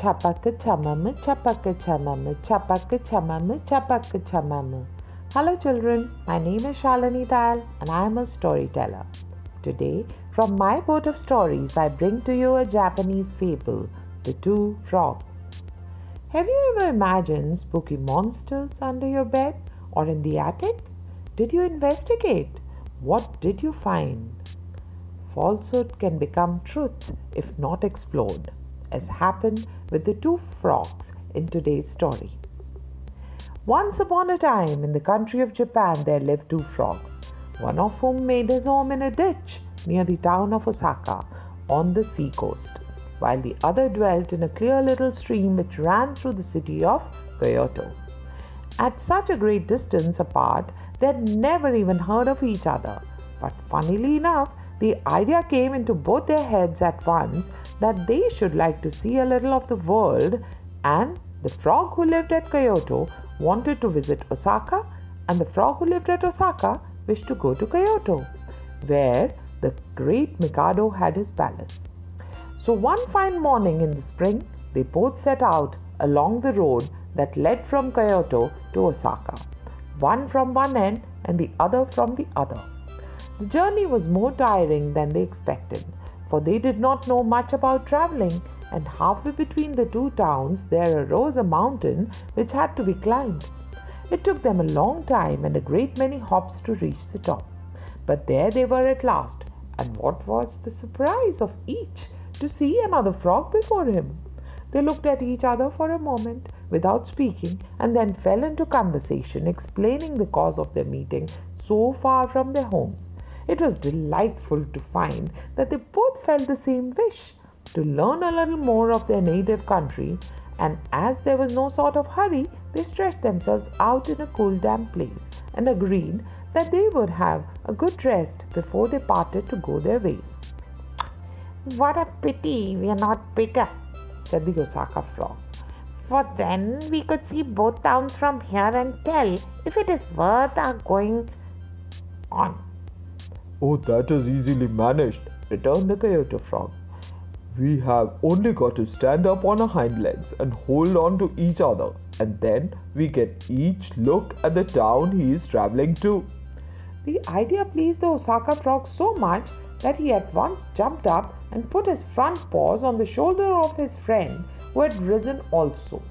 Chapaka chamama, chapaka chamama, chapaka chamama, chapaka chamama. Hello children, my name is Shalini Dal and I am a storyteller. Today, from my boat of stories, I bring to you a Japanese fable, The Two Frogs. Have you ever imagined spooky monsters under your bed or in the attic? Did you investigate? What did you find? Falsehood can become truth if not explored as happened with the two frogs in today's story. Once upon a time, in the country of Japan, there lived two frogs, one of whom made his home in a ditch near the town of Osaka on the sea coast, while the other dwelt in a clear little stream which ran through the city of Kyoto. At such a great distance apart, they had never even heard of each other. But funnily enough, the idea came into both their heads at once that they should like to see a little of the world, and the frog who lived at Kyoto wanted to visit Osaka, and the frog who lived at Osaka wished to go to Kyoto, where the great Mikado had his palace. So one fine morning in the spring, they both set out along the road that led from Kyoto to Osaka, one from one end and the other from the other. The journey was more tiring than they expected, for they did not know much about traveling, and halfway between the two towns there arose a mountain which had to be climbed. It took them a long time and a great many hops to reach the top. But there they were at last, and what was the surprise of each to see another frog before him! They looked at each other for a moment without speaking and then fell into conversation, explaining the cause of their meeting so far from their homes. It was delightful to find that they both felt the same wish to learn a little more of their native country, and as there was no sort of hurry, they stretched themselves out in a cool, damp place and agreed that they would have a good rest before they parted to go their ways. What a pity we are not bigger, said the Osaka frog. For then we could see both towns from here and tell if it is worth our going on. Oh, that is easily managed, returned the Kyoto frog. We have only got to stand up on our hind legs and hold on to each other, and then we get each look at the town he is traveling to. The idea pleased the Osaka frog so much that he at once jumped up and put his front paws on the shoulder of his friend who had risen also.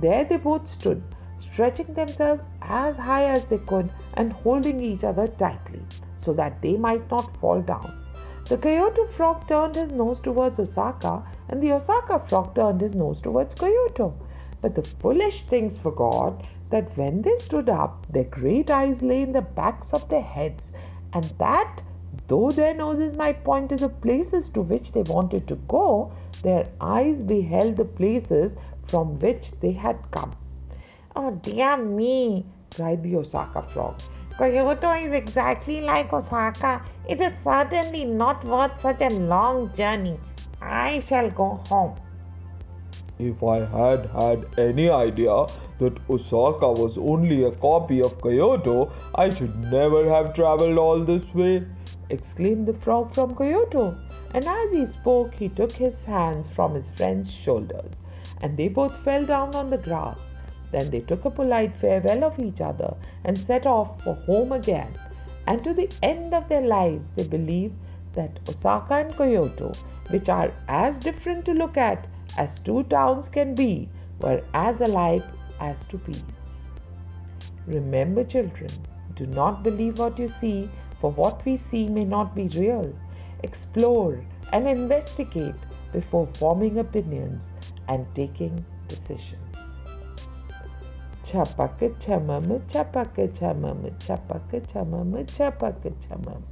There they both stood, stretching themselves as high as they could and holding each other tightly so that they might not fall down. The Kyoto frog turned his nose towards Osaka, and the Osaka frog turned his nose towards Kyoto. But the foolish things forgot that when they stood up, their great eyes lay in the backs of their heads, and that though their noses might point to the places to which they wanted to go, their eyes beheld the places from which they had come. Oh dear me, cried the Osaka frog. Kyoto is exactly like Osaka. It is certainly not worth such a long journey. I shall go home. If I had had any idea that Osaka was only a copy of Kyoto, I should never have traveled all this way, exclaimed the frog from Kyoto. And as he spoke, he took his hands from his friend's shoulders, and they both fell down on the grass. Then they took a polite farewell of each other and set off for home again. And to the end of their lives, they believed that Osaka and Kyoto, which are as different to look at as two towns can be, were as alike as two peas. Remember, children, do not believe what you see, for what we see may not be real. Explore and investigate before forming opinions and taking decisions. Chapaka chamama, chapaka chamama, chapaka chamama, chapaka chamama.